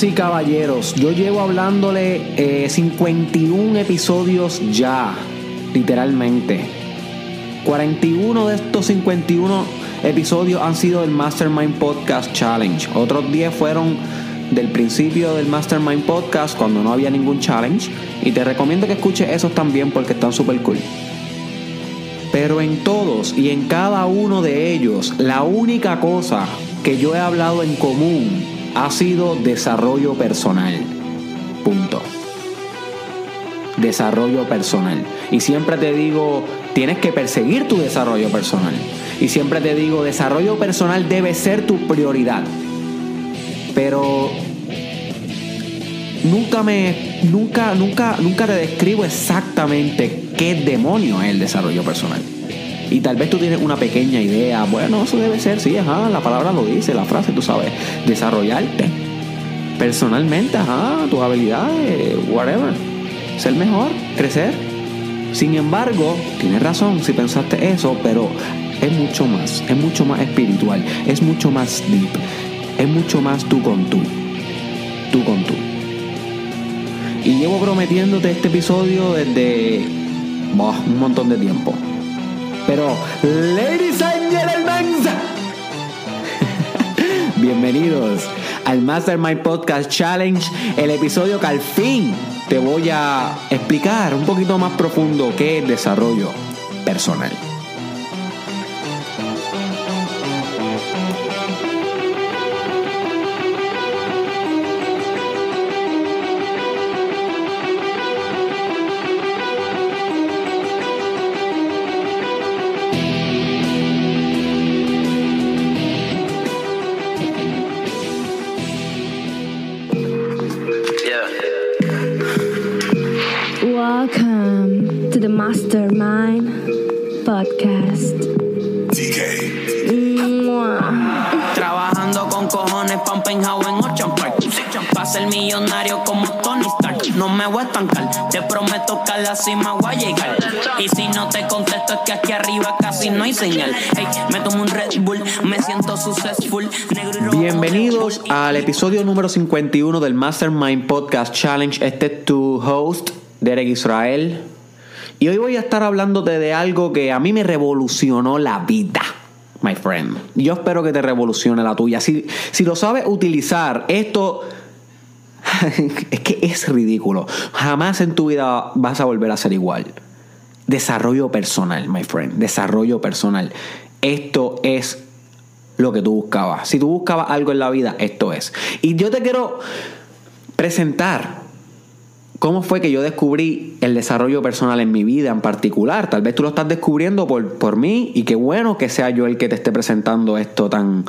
Y caballeros, yo llevo hablándole 51 eh, episodios ya, literalmente. 41 de estos 51 episodios han sido del Mastermind Podcast Challenge. Otros 10 fueron del principio del Mastermind Podcast cuando no había ningún challenge. Y te recomiendo que escuches esos también porque están súper cool. Pero en todos y en cada uno de ellos, la única cosa que yo he hablado en común ha sido desarrollo personal. Punto. Desarrollo personal. Y siempre te digo, tienes que perseguir tu desarrollo personal. Y siempre te digo, desarrollo personal debe ser tu prioridad. Pero nunca me nunca nunca nunca te describo exactamente qué demonio es el desarrollo personal. Y tal vez tú tienes una pequeña idea, bueno, eso debe ser, sí, ajá, la palabra lo dice, la frase, tú sabes, desarrollarte personalmente, ajá, tus habilidades, whatever, ser mejor, crecer. Sin embargo, tienes razón si pensaste eso, pero es mucho más, es mucho más espiritual, es mucho más deep, es mucho más tú con tú, tú con tú. Y llevo prometiéndote este episodio desde un montón de tiempo. Pero, ladies and gentlemen, bienvenidos al Mastermind Podcast Challenge, el episodio que al fin te voy a explicar un poquito más profundo qué es desarrollo personal. Y si no te contesto es que aquí arriba casi no hay señal. me tomo un Red Bull, me siento successful. Bienvenidos al episodio número 51 del Mastermind Podcast Challenge. Este es tu host, Derek Israel. Y hoy voy a estar hablándote de algo que a mí me revolucionó la vida my friend. Yo espero que te revolucione la tuya. Si, si lo sabes utilizar, esto es que es ridículo. Jamás en tu vida vas a volver a ser igual. Desarrollo personal, my friend. Desarrollo personal. Esto es lo que tú buscabas. Si tú buscabas algo en la vida, esto es. Y yo te quiero presentar cómo fue que yo descubrí el desarrollo personal en mi vida en particular. Tal vez tú lo estás descubriendo por, por mí y qué bueno que sea yo el que te esté presentando esto tan,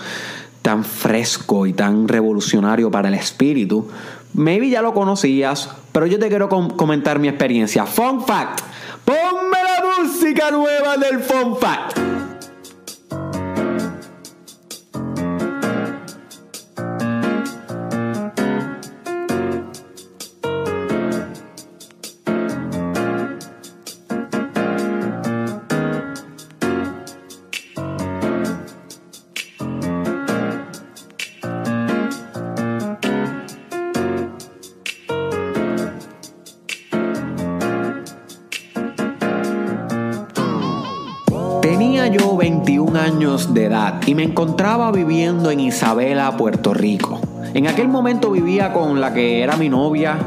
tan fresco y tan revolucionario para el espíritu. Maybe ya lo conocías, pero yo te quiero comentar mi experiencia. Fun fact. Ponme la música nueva del Fun Fact. 21 años de edad y me encontraba viviendo en Isabela, Puerto Rico. En aquel momento vivía con la que era mi novia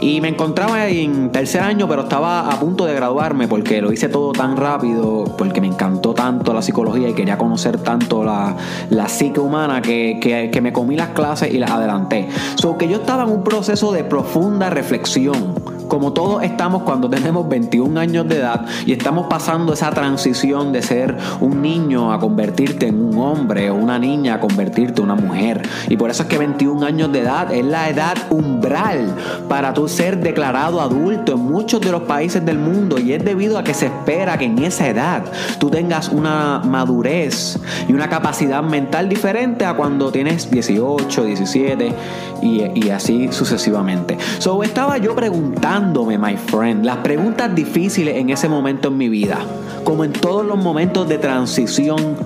y me encontraba en tercer año, pero estaba a punto de graduarme porque lo hice todo tan rápido, porque me encantó tanto la psicología y quería conocer tanto la, la psique humana que, que, me comí las clases y las adelanté. So que yo estaba en un proceso de profunda reflexión como todos estamos cuando tenemos 21 años de edad y estamos pasando esa transición de ser un niño a convertirte en un hombre o una niña a convertirte en una mujer. Y por eso es que 21 años de edad es la edad umbral para tú ser declarado adulto en muchos de los países del mundo y es debido a que se espera que en esa edad tú tengas una madurez y una capacidad mental diferente a cuando tienes 18, 17 y, así sucesivamente. So estaba yo preguntando my friend, las preguntas difíciles en ese momento en mi vida, como en todos los momentos de transición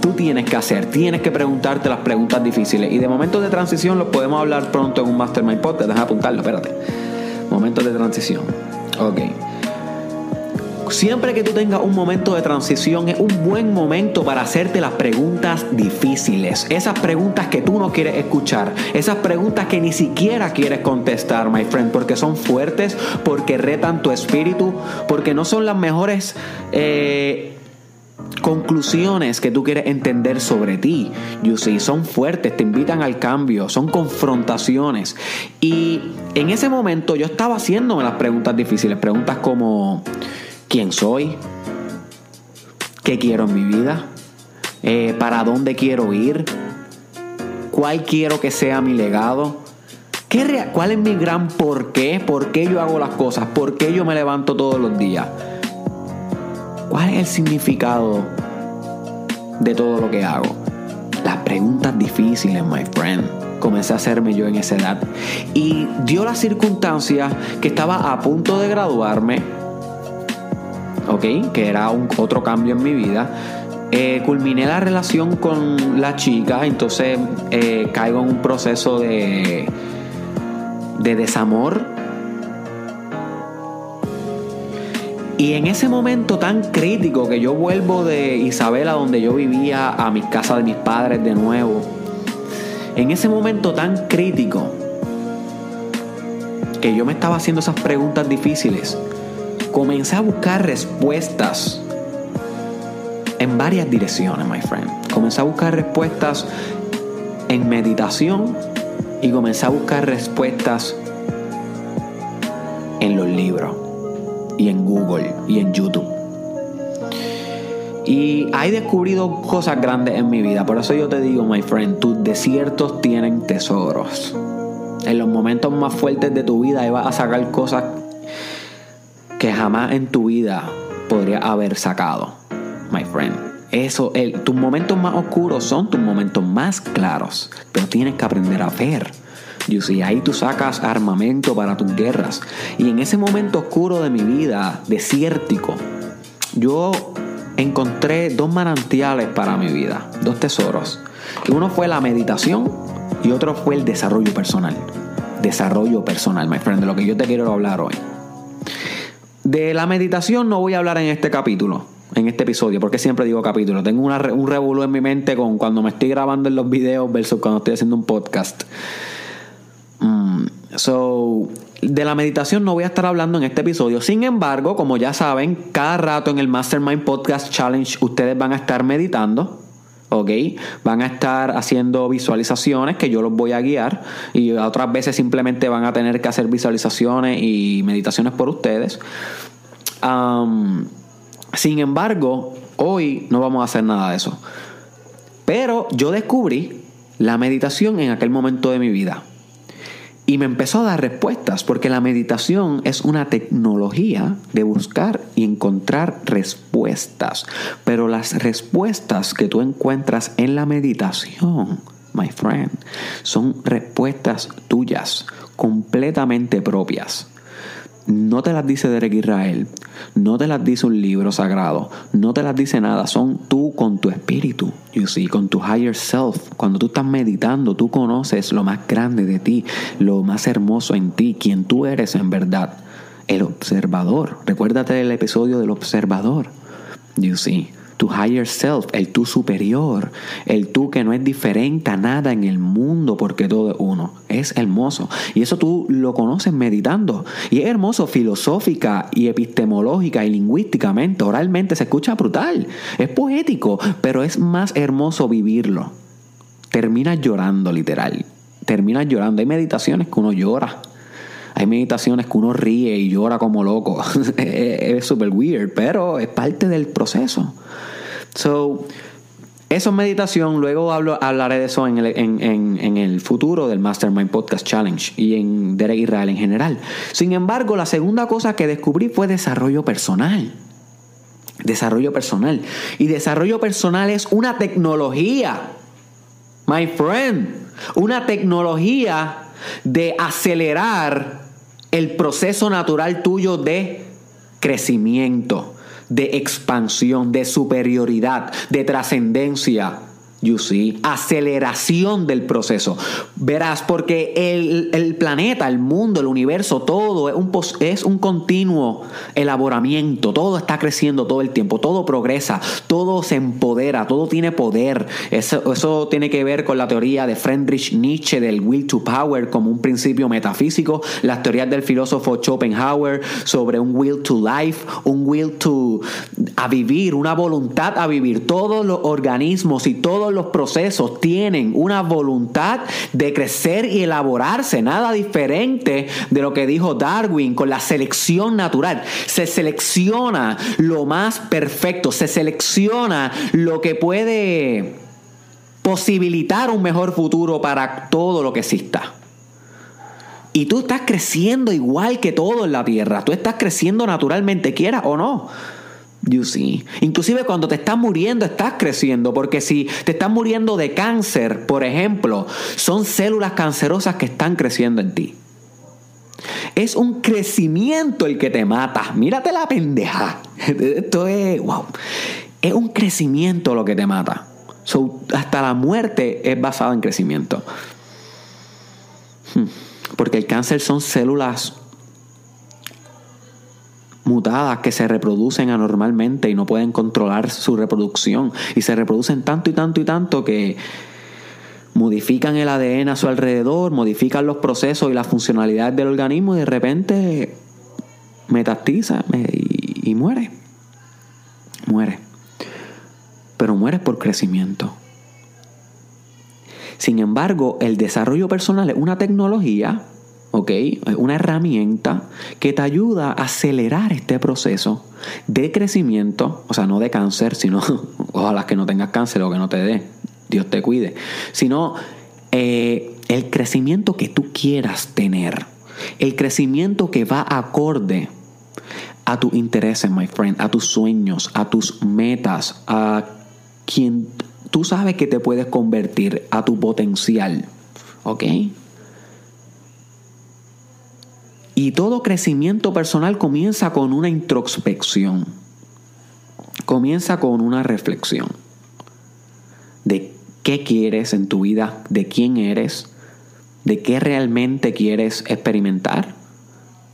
tú tienes que hacer. Tienes que preguntarte las preguntas difíciles. Y de momentos de transición los podemos hablar pronto en un Mastermind Podcast. Deja apuntarlo, espérate. Momentos de transición. Ok. Siempre que tú tengas un momento de transición es un buen momento para hacerte las preguntas difíciles. Esas preguntas que tú no quieres escuchar. Esas preguntas que ni siquiera quieres contestar, my friend. Porque son fuertes, porque retan tu espíritu, porque no son las mejores... Eh, conclusiones que tú quieres entender sobre ti. You see, son fuertes, te invitan al cambio, son confrontaciones. Y en ese momento yo estaba haciéndome las preguntas difíciles, preguntas como ¿quién soy? ¿Qué quiero en mi vida? Eh, ¿Para dónde quiero ir? ¿Cuál quiero que sea mi legado? ¿Qué, ¿Cuál es mi gran por qué? ¿Por qué yo hago las cosas? ¿Por qué yo me levanto todos los días? ¿Cuál es el significado de todo lo que hago? Las preguntas difíciles, my friend. Comencé a hacerme yo en esa edad. Y dio la circunstancia que estaba a punto de graduarme. ¿Ok? Que era un, otro cambio en mi vida. Eh, culminé la relación con la chica, entonces eh, caigo en un proceso de, de desamor Y en ese momento tan crítico que yo vuelvo de Isabela, donde yo vivía, a mi casa de mis padres de nuevo, en ese momento tan crítico que yo me estaba haciendo esas preguntas difíciles, comencé a buscar respuestas en varias direcciones, my friend. Comencé a buscar respuestas en meditación y comencé a buscar respuestas en los libros y en Google y en YouTube. Y he descubrido cosas grandes en mi vida. Por eso yo te digo, my friend, tus desiertos tienen tesoros. En los momentos más fuertes de tu vida vas a sacar cosas que jamás en tu vida podría haber sacado, my friend. Eso, tus momentos más oscuros son tus momentos más claros, pero tienes que aprender a ver. You see, ahí tú sacas armamento para tus guerras. Y en ese momento oscuro de mi vida, desértico, yo encontré dos manantiales para mi vida, dos tesoros. Uno fue la meditación y otro fue el desarrollo personal. Desarrollo personal, my friend, de lo que yo te quiero hablar hoy. De la meditación no voy a hablar en este capítulo, en este episodio, porque siempre digo capítulo. Tengo un revuelo en mi mente con cuando me estoy grabando en los videos versus cuando estoy haciendo un podcast. Mm, so, de la meditación no voy a estar hablando en este episodio. Sin embargo, como ya saben, cada rato en el Mastermind Podcast Challenge ustedes van a estar meditando. ¿Ok? Van a estar haciendo visualizaciones que yo los voy a guiar y otras veces simplemente van a tener que hacer visualizaciones y meditaciones por ustedes. sin embargo, hoy no vamos a hacer nada de eso. Pero yo descubrí la meditación en aquel momento de mi vida. Y me empezó a dar respuestas, porque la meditación es una tecnología de buscar y encontrar respuestas. Pero las respuestas que tú encuentras en la meditación, my friend, son respuestas tuyas, completamente propias. No te las dice Derek Israel, no te las dice un libro sagrado, no te las dice nada, son tú con tu espíritu, you see, con tu higher self. Cuando tú estás meditando, tú conoces lo más grande de ti, lo más hermoso en ti, quien tú eres en verdad. El observador. Recuérdate del episodio del observador, you see tu higher self, el tú superior, el tú que no es diferente a nada en el mundo porque todo es uno. Es hermoso. Y eso tú lo conoces meditando. Y es hermoso filosófica y epistemológica y lingüísticamente, oralmente se escucha brutal. Es poético, pero es más hermoso vivirlo. Terminas llorando literal. Terminas llorando. Hay meditaciones que uno llora. Hay meditaciones que uno ríe y llora como loco. es súper weird, pero es parte del proceso. So, eso es meditación. Luego hablo, hablaré de eso en el, en, el, futuro del Mastermind Podcast Challenge y en Derek Israel en general. Sin embargo, la segunda cosa que descubrí fue desarrollo personal. Desarrollo personal. Y desarrollo personal es una tecnología. My friend. Una tecnología de acelerar el proceso natural tuyo de crecimiento de expansión, de superioridad, de trascendencia You see, aceleración del proceso. Verás, porque el, planeta, el mundo, el universo, todo es un, es un continuo elaboramiento. Todo está creciendo todo el tiempo, todo progresa, todo se empodera, todo tiene poder. Eso, eso tiene que ver con la teoría de Friedrich Nietzsche del will to power como un principio metafísico, las teorías del filósofo Schopenhauer sobre un will to life, un will to a vivir, una voluntad a vivir. Todos los organismos y todos los procesos tienen una voluntad de crecer y elaborarse, nada diferente de lo que dijo Darwin con la selección natural. Se selecciona lo más perfecto, se selecciona lo que puede posibilitar un mejor futuro para todo lo que exista. Y tú estás creciendo igual que todo en la tierra. Tú estás creciendo naturalmente, quieras o no. You see. Inclusive cuando te estás muriendo estás creciendo, porque si te estás muriendo de cáncer, por ejemplo, son células cancerosas que están creciendo en ti. Es un crecimiento el que te mata. Mírate la pendeja. Esto es, wow. Es un crecimiento lo que te mata. hasta la muerte es basada en crecimiento. Hmm. Porque el cáncer son células mutadas que se reproducen anormalmente y no pueden controlar su reproducción y se reproducen tanto y tanto y tanto que modifican el ADN a su alrededor, modifican los procesos y la funcionalidad del organismo y de repente metastiza y, y muere. Muere. Pero muere por crecimiento. Sin embargo, el desarrollo personal es una tecnología ¿ok? Una herramienta que te ayuda a acelerar este proceso de crecimiento, o sea, no de cáncer, sino, ojalá que no tengas cáncer o que no te dé, Dios te cuide, sino eh, el crecimiento que tú quieras tener, el crecimiento que va acorde a tus intereses, my friend, a tus sueños, a tus metas, a quien tú sabes que te puedes convertir, a tu potencial, ¿ok? Y todo crecimiento personal comienza con una introspección, comienza con una reflexión. De qué quieres en tu vida, de quién eres, de qué realmente quieres experimentar,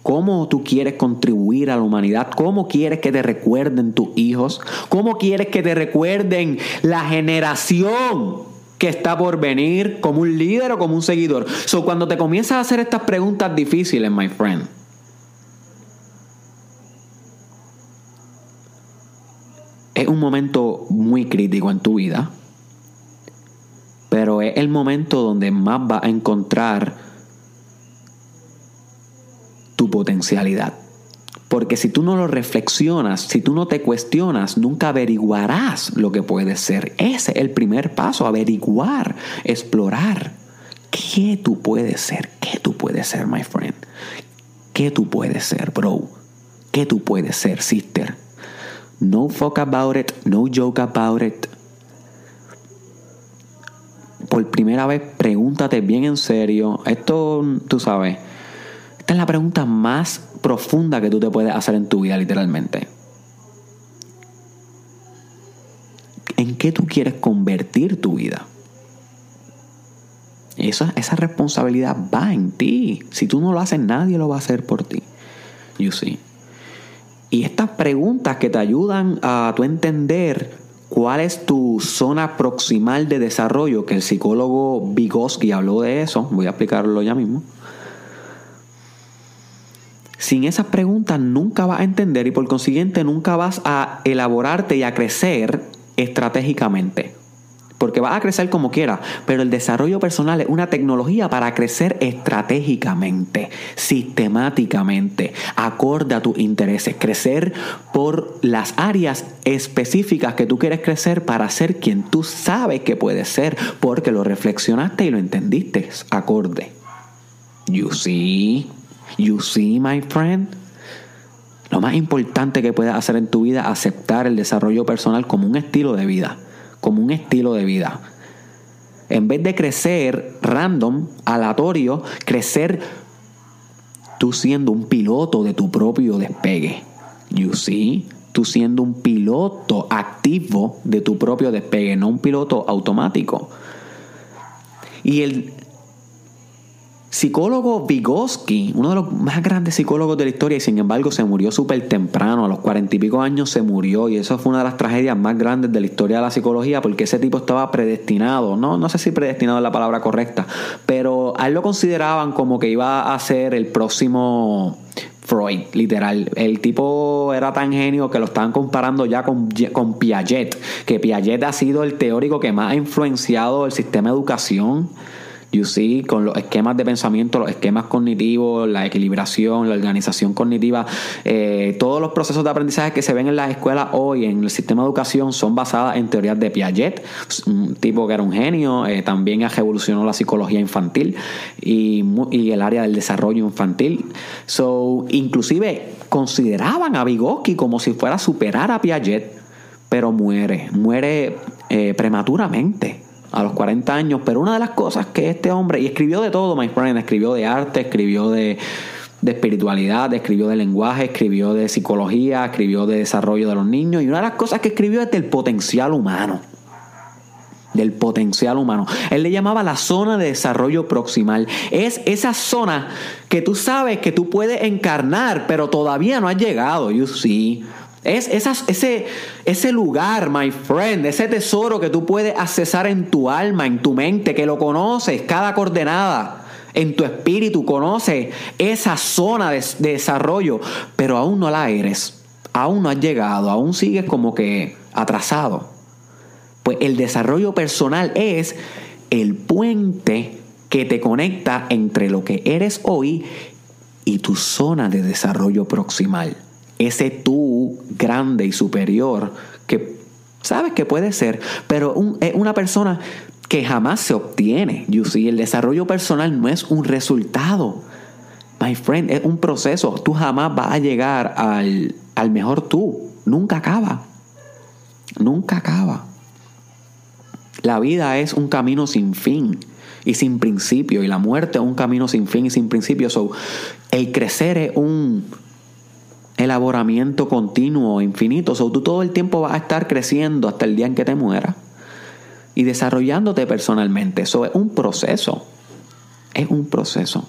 cómo tú quieres contribuir a la humanidad, cómo quieres que te recuerden tus hijos, cómo quieres que te recuerden la generación que está por venir como un líder o como un seguidor. So, cuando te comienzas a hacer estas preguntas difíciles, my friend, es un momento muy crítico en tu vida, pero es el momento donde más vas a encontrar tu potencialidad. Porque si tú no lo reflexionas, si tú no te cuestionas, nunca averiguarás lo que puede ser. Ese es el primer paso, averiguar, explorar. ¿Qué tú puedes ser? ¿Qué tú puedes ser, my friend? ¿Qué tú puedes ser, bro? ¿Qué tú puedes ser, sister? No fuck about it, no joke about it. Por primera vez, pregúntate bien en serio. Esto, tú sabes, esta es la pregunta más profunda que tú te puedes hacer en tu vida, literalmente. ¿En qué tú quieres convertir tu vida? Esa, esa responsabilidad va en ti. Si tú no lo haces, nadie lo va a hacer por ti. You see. Y estas preguntas que te ayudan a tu entender cuál es tu zona proximal de desarrollo, que el psicólogo Vygotsky habló de eso, voy a explicarlo ya mismo. Sin esas preguntas nunca vas a entender y por consiguiente nunca vas a elaborarte y a crecer estratégicamente. Porque vas a crecer como quieras, pero el desarrollo personal es una tecnología para crecer estratégicamente, sistemáticamente, acorde a tus intereses, crecer por las áreas específicas que tú quieres crecer para ser quien tú sabes que puedes ser, porque lo reflexionaste y lo entendiste acorde. You see? You see, my friend. Lo más importante que puedes hacer en tu vida es aceptar el desarrollo personal como un estilo de vida. Como un estilo de vida. En vez de crecer random, aleatorio, crecer tú siendo un piloto de tu propio despegue. You see? tú siendo un piloto activo de tu propio despegue, no un piloto automático. Y el psicólogo Vygotsky, uno de los más grandes psicólogos de la historia, y sin embargo se murió súper temprano, a los cuarenta y pico años se murió, y eso fue una de las tragedias más grandes de la historia de la psicología, porque ese tipo estaba predestinado, no, no sé si predestinado es la palabra correcta, pero a él lo consideraban como que iba a ser el próximo Freud, literal. El tipo era tan genio que lo estaban comparando ya con, con Piaget, que Piaget ha sido el teórico que más ha influenciado el sistema de educación You see, con los esquemas de pensamiento, los esquemas cognitivos, la equilibración, la organización cognitiva, eh, todos los procesos de aprendizaje que se ven en las escuelas hoy, en el sistema de educación, son basadas en teorías de Piaget, un tipo que era un genio, eh, también ha revolucionado la psicología infantil y, y, el área del desarrollo infantil. So, inclusive consideraban a Vygotsky como si fuera a superar a Piaget, pero muere, muere eh, prematuramente a los 40 años, pero una de las cosas que este hombre, y escribió de todo, my friend, escribió de arte, escribió de, de espiritualidad, escribió de lenguaje, escribió de psicología, escribió de desarrollo de los niños, y una de las cosas que escribió es del potencial humano del potencial humano. Él le llamaba la zona de desarrollo proximal. Es esa zona que tú sabes que tú puedes encarnar, pero todavía no has llegado. You see. Es ese, ese lugar, my friend, ese tesoro que tú puedes accesar en tu alma, en tu mente, que lo conoces, cada coordenada, en tu espíritu, conoces esa zona de, de desarrollo, pero aún no la eres, aún no has llegado, aún sigues como que atrasado. Pues el desarrollo personal es el puente que te conecta entre lo que eres hoy y tu zona de desarrollo proximal ese tú grande y superior que sabes que puede ser, pero es una persona que jamás se obtiene. You see, el desarrollo personal no es un resultado. My friend, es un proceso. Tú jamás vas a llegar al, al mejor tú. Nunca acaba. Nunca acaba. La vida es un camino sin fin y sin principio. Y la muerte es un camino sin fin y sin principio. So, el crecer es un, elaboramiento continuo, infinito. O tú todo el tiempo vas a estar creciendo hasta el día en que te mueras y desarrollándote personalmente. Eso es un proceso. Es un proceso.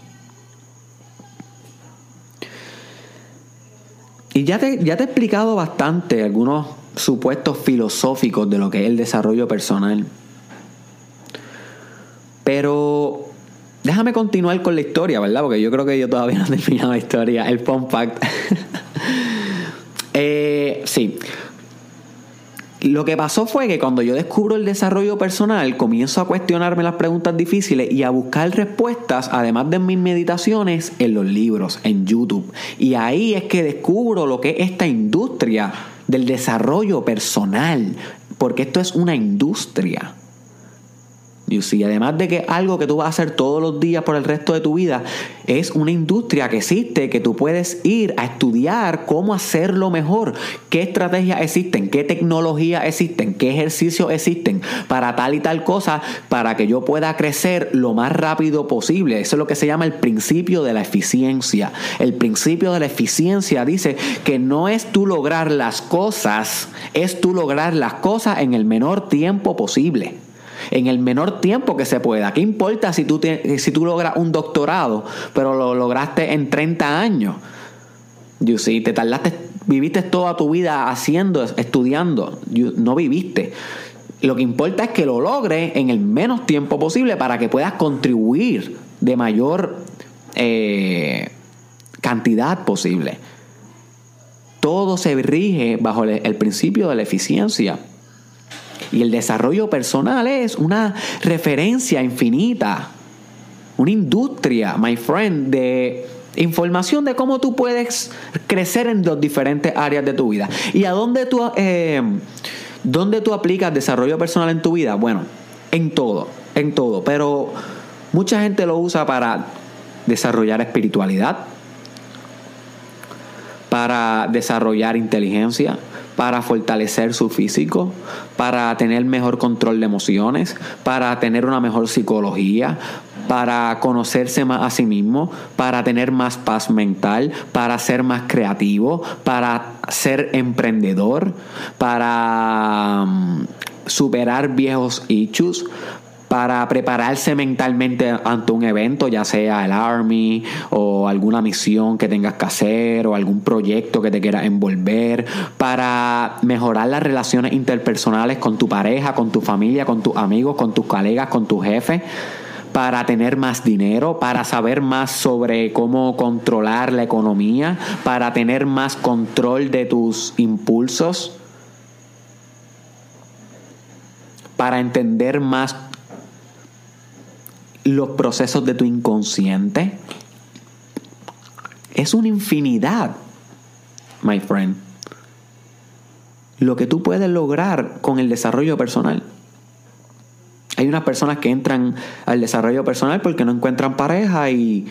Y ya te, ya te he explicado bastante algunos supuestos filosóficos de lo que es el desarrollo personal. Pero déjame continuar con la historia, ¿verdad? Porque yo creo que yo todavía no he terminado la historia. El fun fact. Eh, sí. Lo que pasó fue que cuando yo descubro el desarrollo personal, comienzo a cuestionarme las preguntas difíciles y a buscar respuestas, además de mis meditaciones, en los libros, en YouTube. Y ahí es que descubro lo que es esta industria del desarrollo personal, porque esto es una industria. Y además de que algo que tú vas a hacer todos los días por el resto de tu vida, es una industria que existe, que tú puedes ir a estudiar cómo hacerlo mejor, qué estrategias existen, qué tecnologías existen, qué ejercicios existen para tal y tal cosa, para que yo pueda crecer lo más rápido posible. Eso es lo que se llama el principio de la eficiencia. El principio de la eficiencia dice que no es tú lograr las cosas, es tú lograr las cosas en el menor tiempo posible en el menor tiempo que se pueda. ¿Qué importa si tú, si tú logras un doctorado, pero lo lograste en 30 años? You see, te tardaste, viviste toda tu vida haciendo, estudiando, no viviste. Lo que importa es que lo logres en el menos tiempo posible para que puedas contribuir de mayor eh, cantidad posible. Todo se rige bajo el principio de la eficiencia. Y el desarrollo personal es una referencia infinita, una industria, my friend, de información de cómo tú puedes crecer en las diferentes áreas de tu vida. ¿Y a dónde tú, eh, dónde tú aplicas desarrollo personal en tu vida? Bueno, en todo, en todo. Pero mucha gente lo usa para desarrollar espiritualidad, para desarrollar inteligencia, para fortalecer su físico, para tener mejor control de emociones, para tener una mejor psicología, para conocerse más a sí mismo, para tener más paz mental, para ser más creativo, para ser emprendedor, para mm, superar viejos issues, para prepararse mentalmente ante un evento, ya sea el Army o alguna misión que tengas que hacer o algún proyecto que te quieras envolver, para mejorar las relaciones interpersonales con tu pareja, con tu familia, con tus amigos, con tus colegas, con tu jefe para tener más dinero, para saber más sobre cómo controlar la economía, para tener más control de tus impulsos, para entender más los procesos de tu inconsciente. Es una infinidad, my friend. Lo que tú puedes lograr con el desarrollo personal. Hay unas personas que entran al desarrollo personal porque no encuentran pareja y,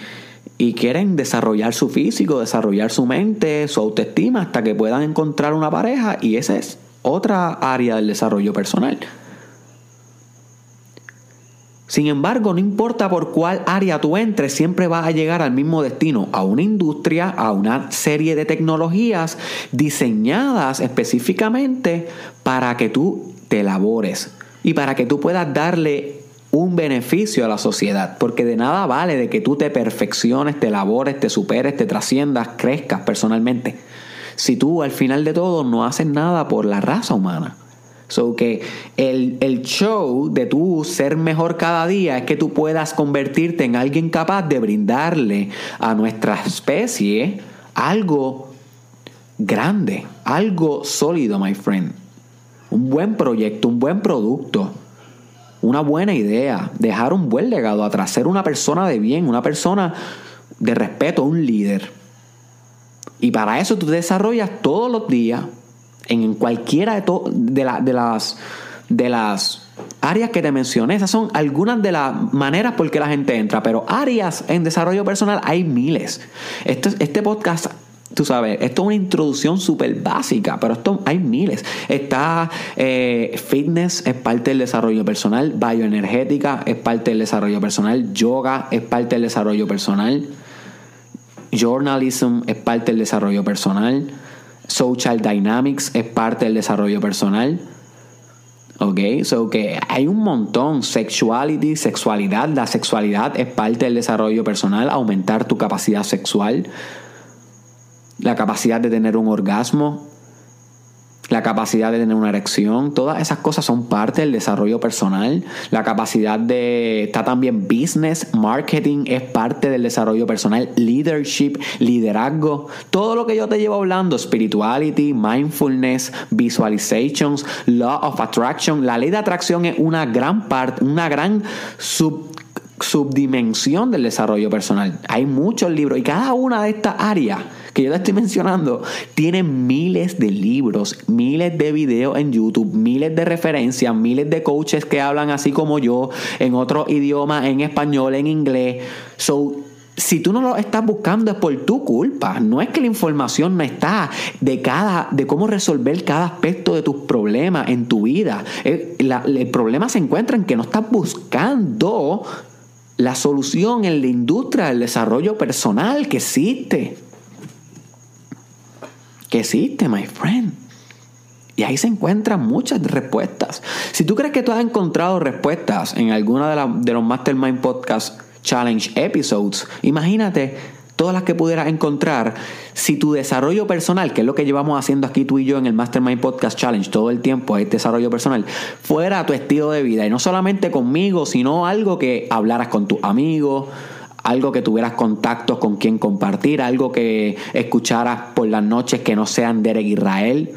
y quieren desarrollar su físico, desarrollar su mente, su autoestima hasta que puedan encontrar una pareja y esa es otra área del desarrollo personal. Sin embargo, no importa por cuál área tú entres, siempre vas a llegar al mismo destino, a una industria, a una serie de tecnologías diseñadas específicamente para que tú te labores y para que tú puedas darle un beneficio a la sociedad, porque de nada vale de que tú te perfecciones, te labores, te superes, te trasciendas, crezcas personalmente, si tú al final de todo no haces nada por la raza humana. So que el, el, show de tú ser mejor cada día es que tú puedas convertirte en alguien capaz de brindarle a nuestra especie algo grande, algo sólido, my friend. Un buen proyecto, un buen producto, una buena idea, dejar un buen legado atrás, ser una persona de bien, una persona de respeto, un líder. Y para eso tú desarrollas todos los días en cualquiera de, de, de, las, de las áreas que te mencioné. Esas son algunas de las maneras por que la gente entra, pero áreas en desarrollo personal hay miles. Este, este podcast Tú sabes, esto es una introducción súper básica, pero esto hay miles. Está eh, fitness, es parte del desarrollo personal, bioenergética, es parte del desarrollo personal, yoga, es parte del desarrollo personal, journalism, es parte del desarrollo personal, Social Dynamics es parte del desarrollo personal. Ok, so que hay un montón. Sexuality, sexualidad. La sexualidad es parte del desarrollo personal. Aumentar tu capacidad sexual. La capacidad de tener un orgasmo la capacidad de tener una erección, todas esas cosas son parte del desarrollo personal. La capacidad de, está también business, marketing es parte del desarrollo personal, leadership, liderazgo, todo lo que yo te llevo hablando, spirituality, mindfulness, visualizations, law of attraction. La ley de atracción es una gran parte, una gran subdimensión del desarrollo personal. Hay muchos libros y cada una de estas áreas que yo te estoy mencionando tiene miles de libros, miles de videos en YouTube, miles de referencias, miles de coaches que hablan así como yo, en otro idioma, en español, en inglés. So, si tú no lo estás buscando es por tu culpa. No es que la información no está de cada, de cómo resolver cada aspecto de tus problemas en tu vida. El, el problema se encuentra en que no estás buscando la solución en la industria del desarrollo personal que existe que existe, my friend. Y ahí se encuentran muchas respuestas. Si tú crees que tú has encontrado respuestas en alguna de, de los Mastermind Podcast Challenge episodes, imagínate todas las que pudieras encontrar si tu desarrollo personal, que es lo que llevamos haciendo aquí tú y yo en el Mastermind Podcast Challenge todo el tiempo, es desarrollo personal, fuera tu estilo de vida. Y no solamente conmigo, sino algo que hablaras con tus amigos algo que tuvieras contactos con quien compartir, algo que escucharas por las noches que no sean Derek Israel,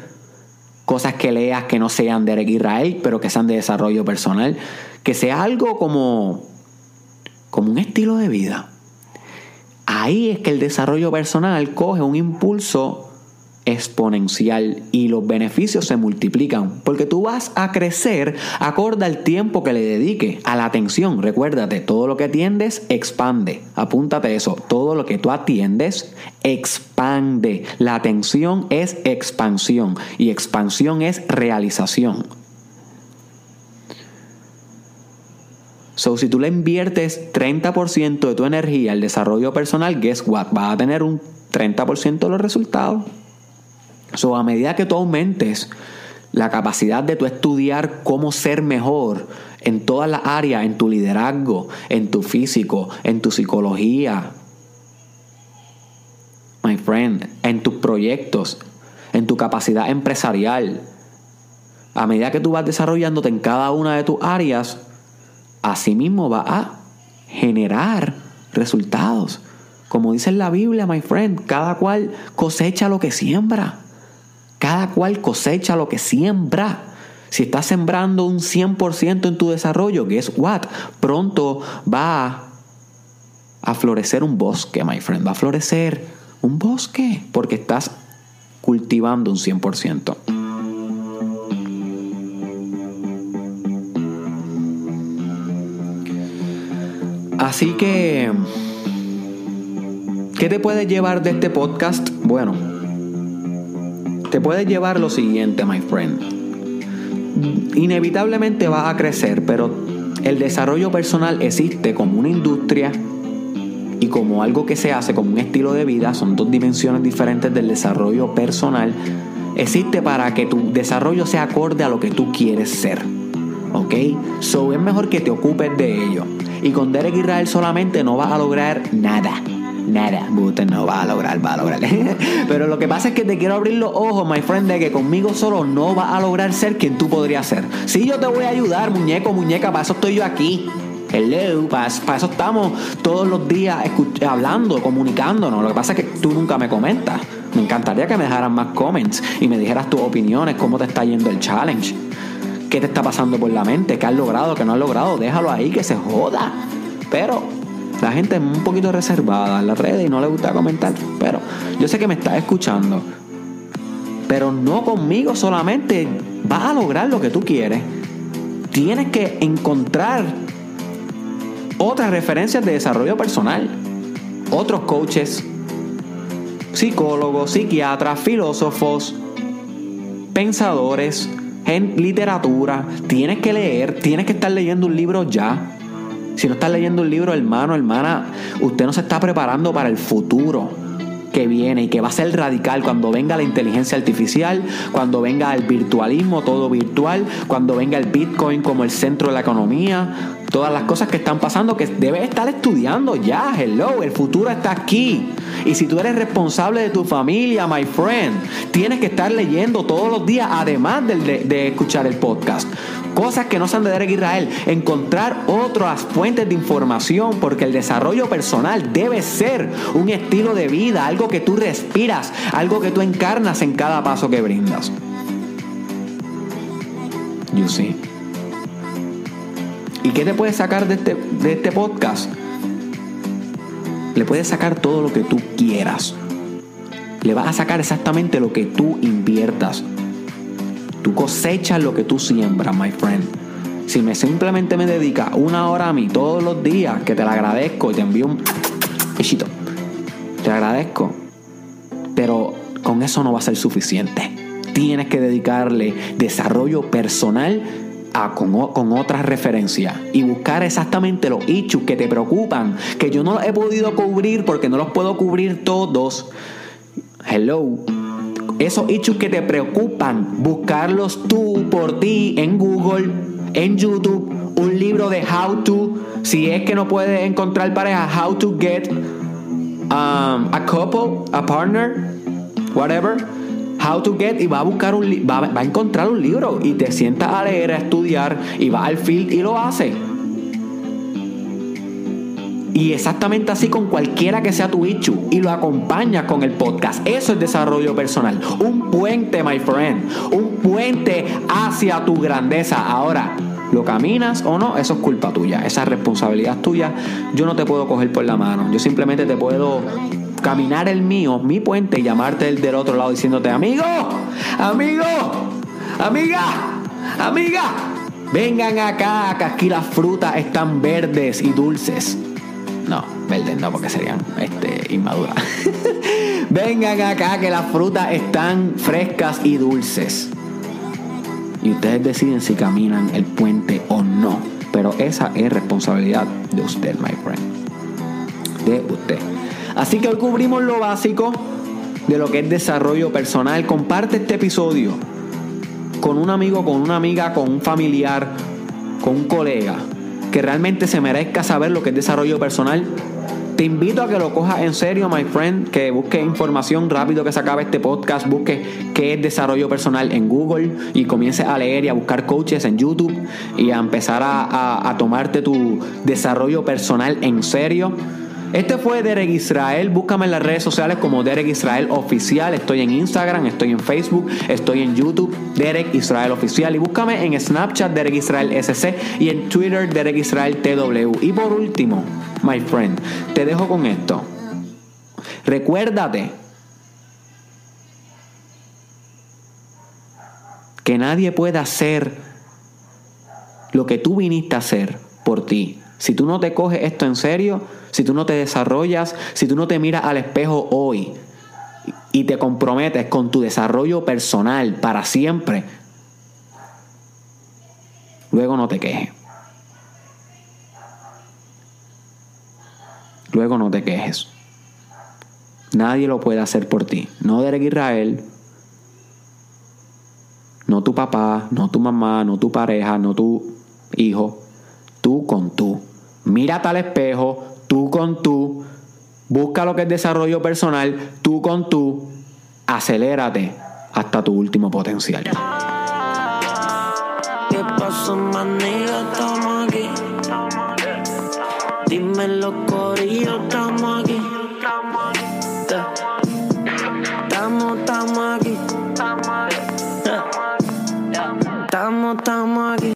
cosas que leas que no sean Derek Israel, pero que sean de desarrollo personal, que sea algo como, como un estilo de vida. Ahí es que el desarrollo personal coge un impulso exponencial y los beneficios se multiplican porque tú vas a crecer acorde al tiempo que le dedique a la atención. Recuérdate, todo lo que atiendes expande. Apúntate eso, todo lo que tú atiendes expande. La atención es expansión y expansión es realización. So, si tú le inviertes 30% de tu energía al desarrollo personal, guess what? Vas a tener un 30% de los resultados. So, a medida que tú aumentes la capacidad de tu estudiar cómo ser mejor en todas las áreas, en tu liderazgo, en tu físico, en tu psicología, my friend, en tus proyectos, en tu capacidad empresarial. A medida que tú vas desarrollándote en cada una de tus áreas, asimismo va a generar resultados. Como dice en la Biblia, my friend, cada cual cosecha lo que siembra. Cada cual cosecha lo que siembra. Si estás sembrando un 100% en tu desarrollo, guess what? Pronto va a florecer un bosque, my friend. Va a florecer un bosque porque estás cultivando un 100%. Así que, ¿qué te puedes llevar de este podcast? Bueno, te puedes llevar lo siguiente, my friend. Inevitablemente vas a crecer, pero el desarrollo personal existe como una industria y como algo que se hace como un estilo de vida, son dos dimensiones diferentes del desarrollo personal, existe para que tu desarrollo sea acorde a lo que tú quieres ser. ¿Ok? So es mejor que te ocupes de ello. Y con Derek Israel solamente no vas a lograr nada. Nada, usted no va a lograr, va a lograr. Pero lo que pasa es que te quiero abrir los ojos, my friend, de que conmigo solo no vas a lograr ser quien tú podrías ser. Sí, yo te voy a ayudar, muñeco, muñeca, para eso estoy yo aquí. Hello, para, para eso estamos todos los días hablando, comunicándonos. Lo que pasa es que tú nunca me comentas. Me encantaría que me dejaran más comments y me dijeras tus opiniones, cómo te está yendo el challenge qué te está pasando por la mente, qué has logrado, qué no has logrado, déjalo ahí, que se joda. Pero la gente es un poquito reservada en las redes y no le gusta comentar. Pero yo sé que me estás escuchando. Pero no conmigo solamente vas a lograr lo que tú quieres. Tienes que encontrar otras referencias de desarrollo personal. Otros coaches, psicólogos, psiquiatras, filósofos, pensadores, en literatura, tienes que leer, tienes que estar leyendo un libro ya. Si no estás leyendo un libro, hermano, hermana, usted no se está preparando para el futuro que viene y que va a ser radical. Cuando venga la inteligencia artificial, cuando venga el virtualismo, todo virtual, cuando venga el Bitcoin como el centro de la economía, todas las cosas que están pasando que debes estar estudiando ya, hello, el futuro está aquí. Y si tú eres responsable de tu familia, my friend, tienes que estar leyendo todos los días, además de, de escuchar el podcast. Cosas que no sean de Derek Israel. Encontrar otras fuentes de información porque el desarrollo personal debe ser un estilo de vida, algo que tú respiras, algo que tú encarnas en cada paso que brindas. You see. ¿Y qué te puedes sacar de este, de este podcast? Le puedes sacar todo lo que tú quieras. Le vas a sacar exactamente lo que tú inviertas. Tú cosechas lo que tú siembras, my friend. Si me simplemente me dedicas una hora a mí todos los días, que te lo agradezco y te envío un besito, te agradezco. Pero con eso no va a ser suficiente. Tienes que dedicarle desarrollo personal a, con, con otras referencias y buscar exactamente los issues que te preocupan, que yo no he podido cubrir porque no los puedo cubrir todos. Hello esos issues que te preocupan, buscarlos tú por ti en Google, en YouTube, un libro de how to, si es que no puedes encontrar pareja, how to get um, a couple, a partner, whatever. How to get y va a buscar un va, va a encontrar un libro y te sientas a leer, a estudiar y va al field y lo hace. Y exactamente así con cualquiera que sea tu issue. Y lo acompañas con el podcast. Eso es desarrollo personal. Un puente, my friend. Un puente hacia tu grandeza. Ahora, ¿lo caminas o no? Eso es culpa tuya. Esa responsabilidad tuya. Yo no te puedo coger por la mano. Yo simplemente te puedo caminar el mío, mi puente, y llamarte el del otro lado diciéndote, amigo, amigo, amiga, amiga. Vengan acá, que aquí las frutas están verdes y dulces. No, verdes no, porque serían este, inmaduras. Vengan acá que las frutas están frescas y dulces. Y ustedes deciden si caminan el puente o no. Pero esa es responsabilidad de usted, my friend. De usted. Así que hoy cubrimos lo básico de lo que es desarrollo personal. Comparte este episodio con un amigo, con una amiga, con un familiar, con un colega que realmente se merezca saber lo que es desarrollo personal te invito a que lo cojas en serio, my friend, que busques información rápido que se acabe este podcast, busques qué es desarrollo personal en Google y comiences a leer y a buscar coaches en YouTube y a empezar a, a tomarte tu desarrollo personal en serio. Este fue Derek Israel. Búscame en las redes sociales como Derek Israel Oficial. Estoy en Instagram, estoy en Facebook, estoy en YouTube, Derek Israel Oficial. Y búscame en Snapchat, Derek Israel SC. Y en Twitter, Derek Israel TW. Y por último, my friend, te dejo con esto. Recuérdate que nadie puede hacer lo que tú viniste a hacer por ti. Si tú no te coges esto en serio, si tú no te desarrollas, si tú no te miras al espejo hoy y te comprometes con tu desarrollo personal para siempre, luego no te quejes. Luego no te quejes. Nadie lo puede hacer por ti. No Derek Israel, no tu papá, no tu mamá, no tu pareja, no tu hijo. Tú con tú. Mírate al espejo, tú con tú, busca lo que es desarrollo personal, tú con tú, acelérate hasta tu último potencial. ¿Qué pasó. Dime los corillos, estamos aquí.